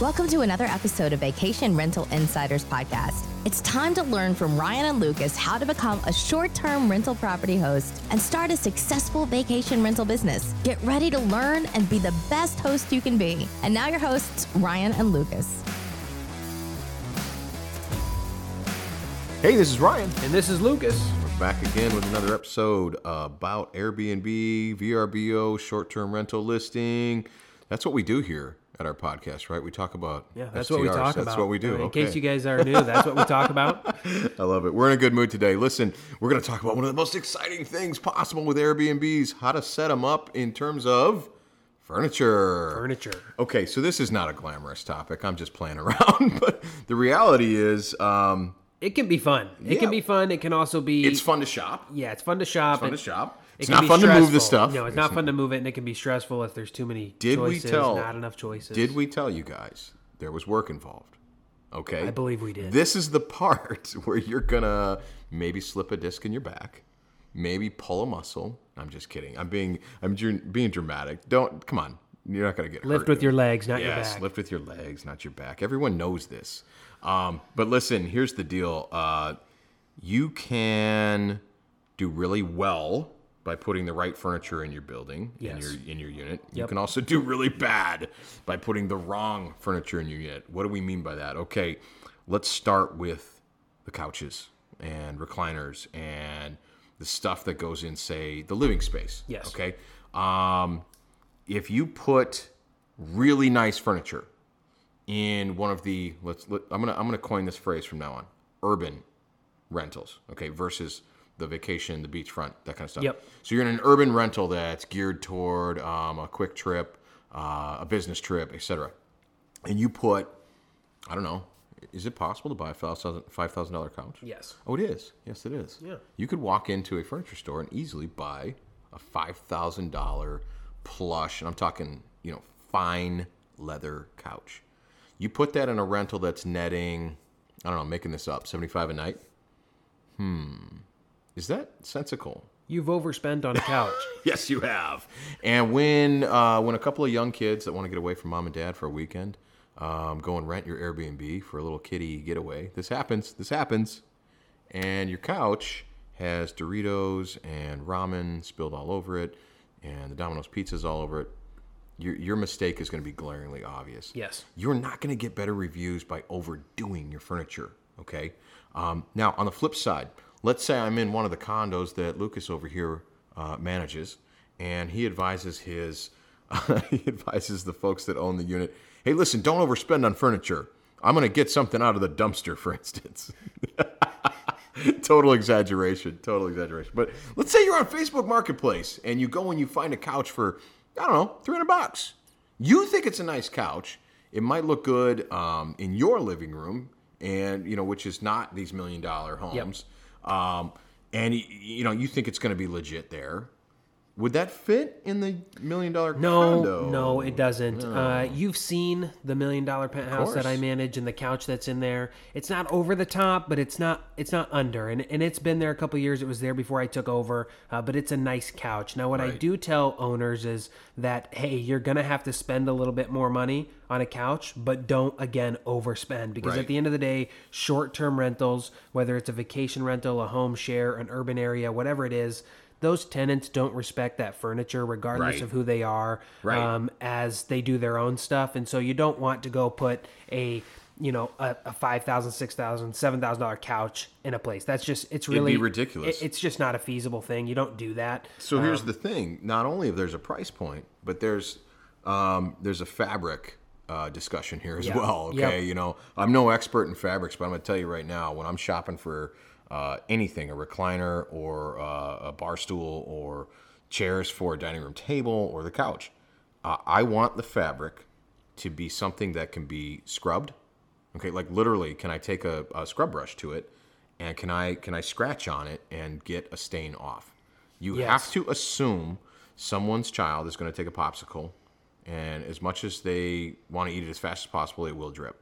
Welcome to another episode of Vacation Rental Insiders Podcast. It's time to learn from Ryan and Lucas how to become a short term rental property host and start a successful vacation rental business. Get ready to learn and be the best host you can be. And now, your hosts, Ryan and Lucas. Hey, this is Ryan. And this is Lucas. We're back again with another episode about Airbnb, VRBO, short term rental listing. That's what we do here at our podcast, right? We talk about yeah, that's what we talk that's about. That's what we do. In okay. case you guys are new, that's what we talk about. I love it. We're in a good mood today. Listen, we're going to talk about one of the most exciting things possible with Airbnbs: how to set them up in terms of furniture. Furniture. Okay, so this is not a glamorous topic. I'm just playing around, but the reality is. Um, it can be fun. It Yeah. can be fun. It can also be. it's fun to shop. Yeah, it's fun to shop. Fun to shop. It It's not fun to move the stuff. No, it's not fun to move it, and it can be stressful if there's too many Did we choices, tell- not enough choices. Did we tell you guys there was work involved? Okay. I believe we did. This is the part where you're gonna maybe slip a disc in your back, maybe pull a muscle. I'm just kidding. I'm being I'm dr- being dramatic. Don't come on. You're not gonna get Lift hurt with your legs, not your back. lift with your legs, not your back. Everyone knows this. Um, but listen, here's the deal. Uh, you can do really well by putting the right furniture in your building in your in your unit. You can also do really bad by putting the wrong furniture in your unit. What do we mean by that? Okay, let's start with the couches and recliners and the stuff that goes in say the living space. Yes. Okay. Um, if you put really nice furniture in one of the let's let, I'm gonna I'm gonna coin this phrase from now on urban rentals okay versus the vacation the beachfront that kind of stuff Yep. so you're in an urban rental that's geared toward um, a quick trip uh, a business trip etc and you put I don't know is it possible to buy a five thousand dollar couch Yes. Oh, it is. Yes, it is. Yeah. You could walk into a furniture store and easily buy a five thousand dollar plush, and I'm talking, you know, fine leather couch. You put that in a rental that's netting, I don't know, I'm making this up, seventy five a night. Hmm. Is that sensical? You've overspent on a couch. Yes, you have. And when uh, when a couple of young kids that want to get away from mom and dad for a weekend um, go and rent your Airbnb for a little kitty getaway, this happens. This happens. And your couch has Doritos and ramen spilled all over it, and the Domino's pizzas all over it. Your your mistake is going to be glaringly obvious. Yes. You're not going to get better reviews by overdoing your furniture. Okay. Um, now, on the flip side, let's say I'm in one of the condos that Lucas over here uh, manages, and he advises his he advises the folks that own the unit, hey, listen, don't overspend on furniture. I'm going to get something out of the dumpster, for instance. total exaggeration, total exaggeration. But let's say you're on Facebook Marketplace and you go and you find a couch for, I don't know, 300 bucks. You think it's a nice couch. It might look good um, in your living room, and you know, which is not these million dollar homes. Um, and you know, you think it's going to be legit there. Would that fit in the million dollar No, condo? no, it doesn't. Uh, you've seen the million dollar penthouse that I manage and the couch that's in there. It's not over the top, but it's not it's not under, and and it's been there a couple years. It was there before I took over, uh, but it's a nice couch. Now, what I do tell owners is that hey, you're gonna have to spend a little bit more money on a couch, but don't again overspend because Right. at the end of the day, short term rentals, whether it's a vacation rental, a home share, an urban area, whatever it is. Those tenants don't respect that furniture, regardless Right. of who they are Right. um, as they do their own stuff and so you don't want to go put a you know a, a five thousand six thousand seven thousand dollar couch in a place that's just it's be really ridiculous. it- it's just not a feasible thing you don't do that So here's the thing: not only if there's a price point, but there's um, there's a fabric uh, discussion here as Yeah. well. Yep. Okay, you know I'm no expert in fabrics, but I'm going to tell you right now when I'm shopping for uh, anything, a recliner or uh, a bar stool or chairs for a dining room table or the couch, uh, I want the fabric to be something that can be scrubbed. Okay, like literally, can I take a, a scrub brush to it, and can I can I scratch on it and get a stain off? You Yes. have to assume someone's child is going to take a popsicle, and as much as they want to eat it as fast as possible, it will drip.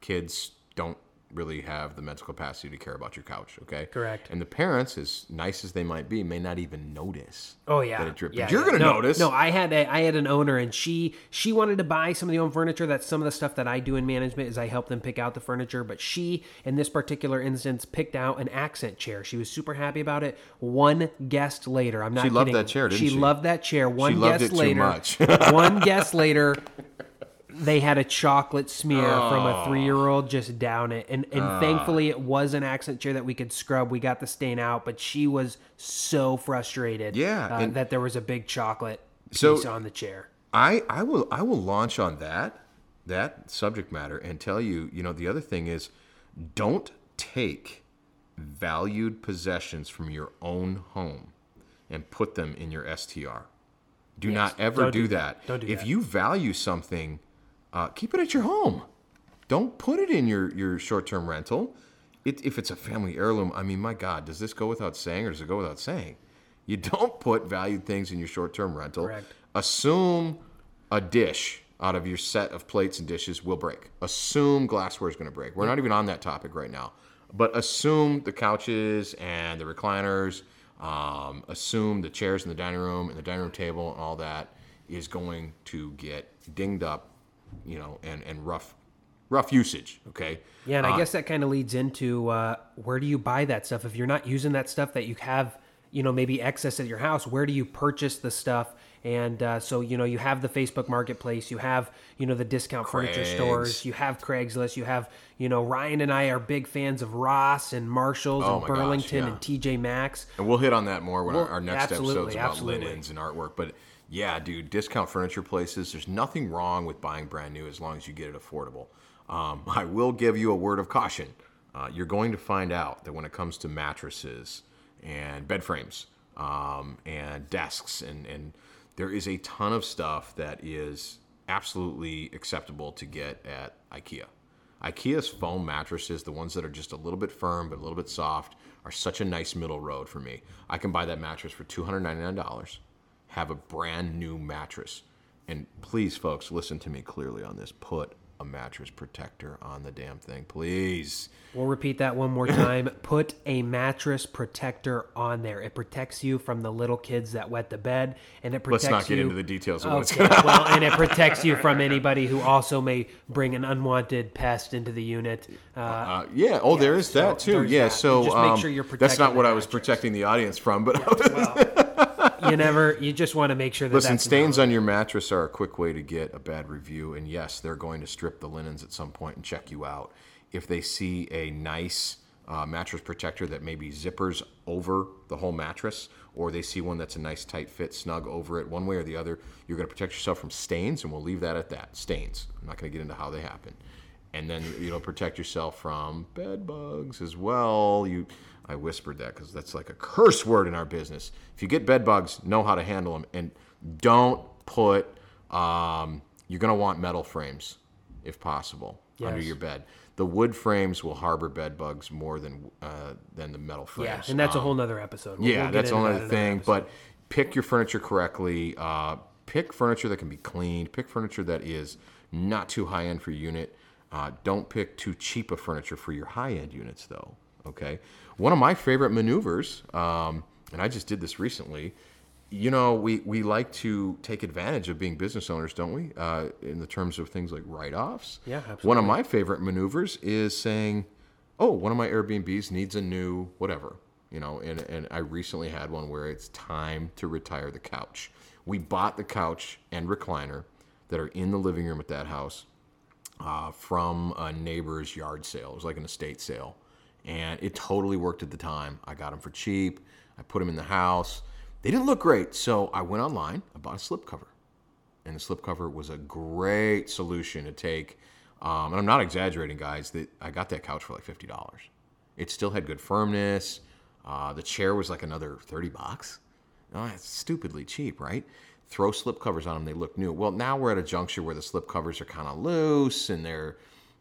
Kids don't really have the mental capacity to care about your couch. Okay. Correct. And the parents, as nice as they might be, may not even notice. Oh yeah, that it dripped. yeah. But you're yeah. gonna no, notice. No, I had a, I had an owner, and she she wanted to buy some of the own furniture. That's some of the stuff that I do in management is I help them pick out the furniture. But she, in this particular instance, picked out an accent chair. She was super happy about it. One guest later, I'm not. She loved that chair, didn't she? she? loved that chair. One loved guest it too later, much. one guest later. They had a chocolate smear from a three-year-old just down it, and and Ah. thankfully it was an accent chair that we could scrub. We got the stain out, but she was so frustrated, Yeah, uh, that there was a big chocolate So- piece on the chair. I, I will I will launch on that that subject matter and tell you, you know, the other thing is don't take valued possessions from your own home and put them in your STR. Do not ever do, do that. that. Don't do if that. you value something, uh, keep it at your home. Don't put it in your, your short term rental. It, if it's a family heirloom, I mean, my God, does this go without saying or does it go without saying? You don't put valued things in your short term rental. Correct. Assume a dish out of your set of plates and dishes will break. Assume glassware is going to break. We're not even on that topic right now. But assume the couches and the recliners, um, assume the chairs in the dining room and the dining room table and all that is going to get dinged up, you know, and, and rough rough usage. Okay. Yeah, and I Uh, guess that kind of leads into uh, where do you buy that stuff? If you're not using that stuff that you have, you know, maybe excess at your house, where do you purchase the stuff? And uh, so, you know, you have the Facebook Marketplace, you have, you know, the discount furniture stores, you have Craigslist, you have, you know, Ryan and I are big fans of Ross and Marshalls Oh and my gosh, Burlington yeah. and TJ Maxx. And we'll hit on that more when our, Well, our next absolutely, episode's about absolutely. linens and artwork. But yeah, dude, discount furniture places, there's nothing wrong with buying brand new as long as you get it affordable. Um, I will give you a word of caution. Uh, you're going to find out that when it comes to mattresses and bed frames um, and desks, and, and there is a ton of stuff that is absolutely acceptable to get at IKEA. IKEA's foam mattresses, the ones that are just a little bit firm but a little bit soft, are such a nice middle road for me. I can buy that mattress for $299, have a brand new mattress. And please, folks, listen to me clearly on this. Put a mattress protector on the damn thing, please. We'll repeat that one more time. Put a mattress protector on there. It protects you from the little kids that wet the bed, and it protects Let's not get you. into the details of what's Okay, well, and it protects you from anybody who also may bring an unwanted pest into the unit. Uh, Uh, yeah. Oh, there is that so too. Yeah. that. So Just make um, sure you're that's not what the I was protecting the audience from, but you never, you just want to make sure that Listen, stains on your mattress are a quick way to get a bad review, and yes, they're going to strip the linens at some point and check you out. If they see a nice uh, mattress protector that maybe zippers over the whole mattress, or they see one that's a nice tight fit, snug over it, one way or the other, you're going to protect yourself from stains, and we'll leave that at that. Stains. I'm not going to get into how they happen. And then you know protect yourself from bed bugs as well. You, I whispered that because that's like a curse word in our business. If you get bed bugs, know how to handle them, and don't put. Um, you're gonna want metal frames, if possible, under your bed. The wood frames will harbor bed bugs more than uh, than the metal frames. Yeah, and that's a Um, whole nother episode. We'll- yeah, we'll that's another that thing. episode. But pick your furniture correctly. Uh, pick furniture that can be cleaned. Pick furniture that is not too high end for your unit. Uh, don't pick too cheap of furniture for your high end units, though. Okay. One of my favorite maneuvers, um, and I just did this recently. You know, we, we like to take advantage of being business owners, don't we? Uh, in the terms of things like write offs. Yeah, absolutely. One of my favorite maneuvers is saying, oh, one of my Airbnbs needs a new whatever, you know, and, and I recently had one where it's time to retire the couch. We bought the couch and recliner that are in the living room at that house uh, from a neighbor's yard sale. It was like an estate sale. And it totally worked at the time. I got them for cheap. I put them in the house. They didn't look great. So I went online, I bought a slipcover and the slipcover was a great solution to take. Um, and I'm not exaggerating, guys. That I got that couch for like fifty dollars. It still had good firmness. Uh, the chair was like another thirty bucks. Oh, stupidly cheap, right? Throw slipcovers on them; they look new. Well, now we're at a juncture where the slipcovers are kind of loose and they're,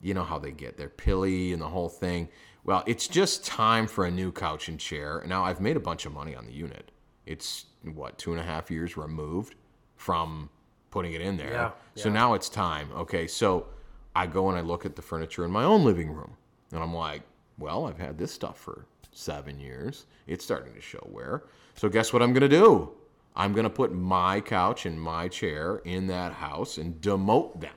you know how they get, they're pilly and the whole thing. Well, it's just time for a new couch and chair. Now I've made a bunch of money on the unit. It's what two and a half years removed from putting it in there. Yeah, So now it's time. Okay, so I go and I look at the furniture in my own living room. And I'm like, well, I've had this stuff for seven years. It's starting to show wear. So guess what I'm going to do? I'm going to put my couch and my chair in that house and demote them.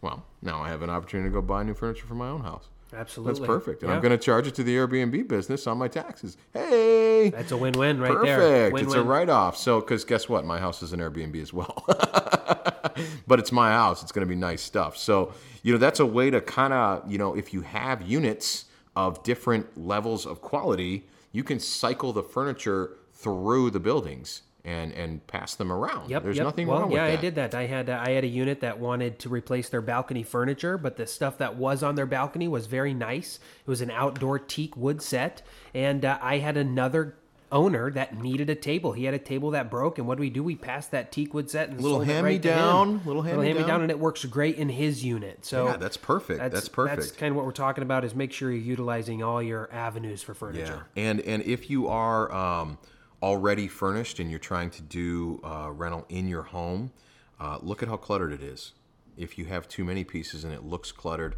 Well, now I have an opportunity to go buy new furniture for my own house. Absolutely. That's perfect. And Yeah. I'm going to charge it to the Airbnb business on my taxes. Hey! That's a win-win right there. Perfect. It's a write off. So, because guess what? My house is an Airbnb as well. but it's my house. It's going to be nice stuff. So, you know, that's a way to kind of, you know, if you have units of different levels of quality, you can cycle the furniture through the buildings and and pass them around. Yep, There's yep. nothing well, wrong yeah, with that. Yeah, I did that. I had uh, I had a unit that wanted to replace their balcony furniture, but the stuff that was on their balcony was very nice. It was an outdoor teak wood set, and uh, I had another owner that needed a table. He had a table that broke, and what do we do? We passed that teak wood set and Little it right hand-me-down, him. little hand me hand-me-down. and it works great in his unit. So Yeah, that's perfect. That's perfect. That's kind of what we're talking about. Is make sure you're utilizing all your avenues for furniture. Yeah, and and if you are um, already furnished and you're trying to do uh, rental in your home, uh, look at how cluttered it is. If you have too many pieces and it looks cluttered,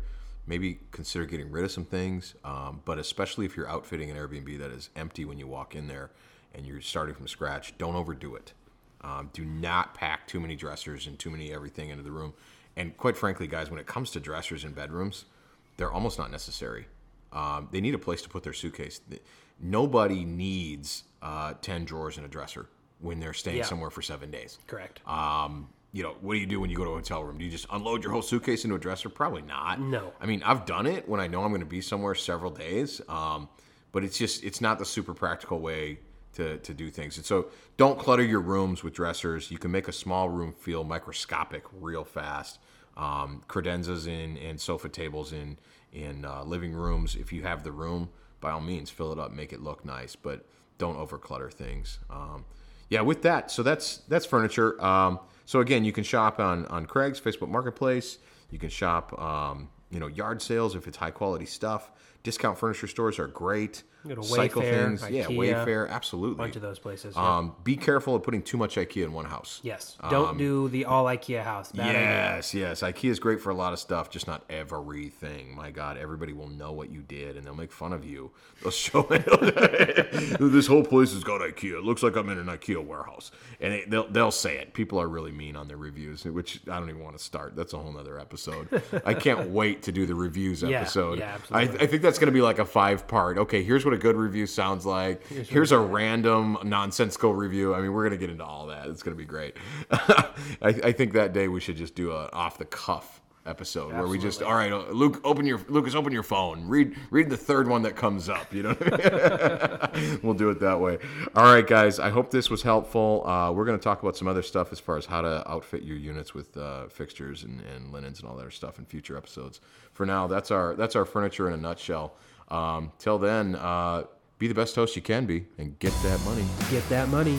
maybe consider getting rid of some things. Um, but especially if you're outfitting an Airbnb that is empty when you walk in there and you're starting from scratch, don't overdo it. Um, do not pack too many dressers and too many everything into the room. And quite frankly, guys, when it comes to dressers in bedrooms, they're almost not necessary. Um, they need a place to put their suitcase. Nobody needs uh, 10 drawers in a dresser when they're staying Yeah. somewhere for seven days. Correct. Um, you know, what do you do when you go to a hotel room? Do you just unload your whole suitcase into a dresser? Probably not. No. I mean, I've done it when I know I'm going to be somewhere several days, um, but it's just it's not the super practical way to, to do things. And so, don't clutter your rooms with dressers. You can make a small room feel microscopic real fast. Um, credenzas in and sofa tables in in uh, living rooms. If you have the room, by all means, fill it up, make it look nice, but don't overclutter things. Um, yeah, with that, so that's that's furniture. Um, so again, you can shop on on Craig's Facebook Marketplace. You can shop, um, you know, yard sales if it's high quality stuff. Discount furniture stores are great. Go to Cycle Wayfair, things, yeah, IKEA, Wayfair, absolutely. A bunch of those places. yeah. Um, be careful of putting too much IKEA in one house. yes. Don't do the all IKEA house. Bad idea. Yes, yes. IKEA is great for a lot of stuff, just not everything. My God, everybody will know what you did, and they'll make fun of you. They'll show this whole place has got IKEA. It looks like I'm in an IKEA warehouse, and it, they'll they'll say it. People are really mean on their reviews, which I don't even want to start. That's a whole nother episode. I can't wait to do the reviews episode. yeah, I, absolutely. I think that's going to be like a five part. Okay, here's what a good review sounds like. Here's, a random nonsensical review. I mean, we're going to get into all that. It's going to be great. I, I think that day we should just do a off the cuff episode where we just all right uh, luke open your lucas open your phone. Read read the third one that comes up you know? What I mean? we'll do it that way. All right guys i hope this was helpful. Uh, we're going to talk about some other stuff as far as how to outfit your units with uh, fixtures and, and linens and all that stuff in future episodes. For now that's our that's our furniture in a nutshell. Um, till then uh, be the best host you can be and get that money. Get that money.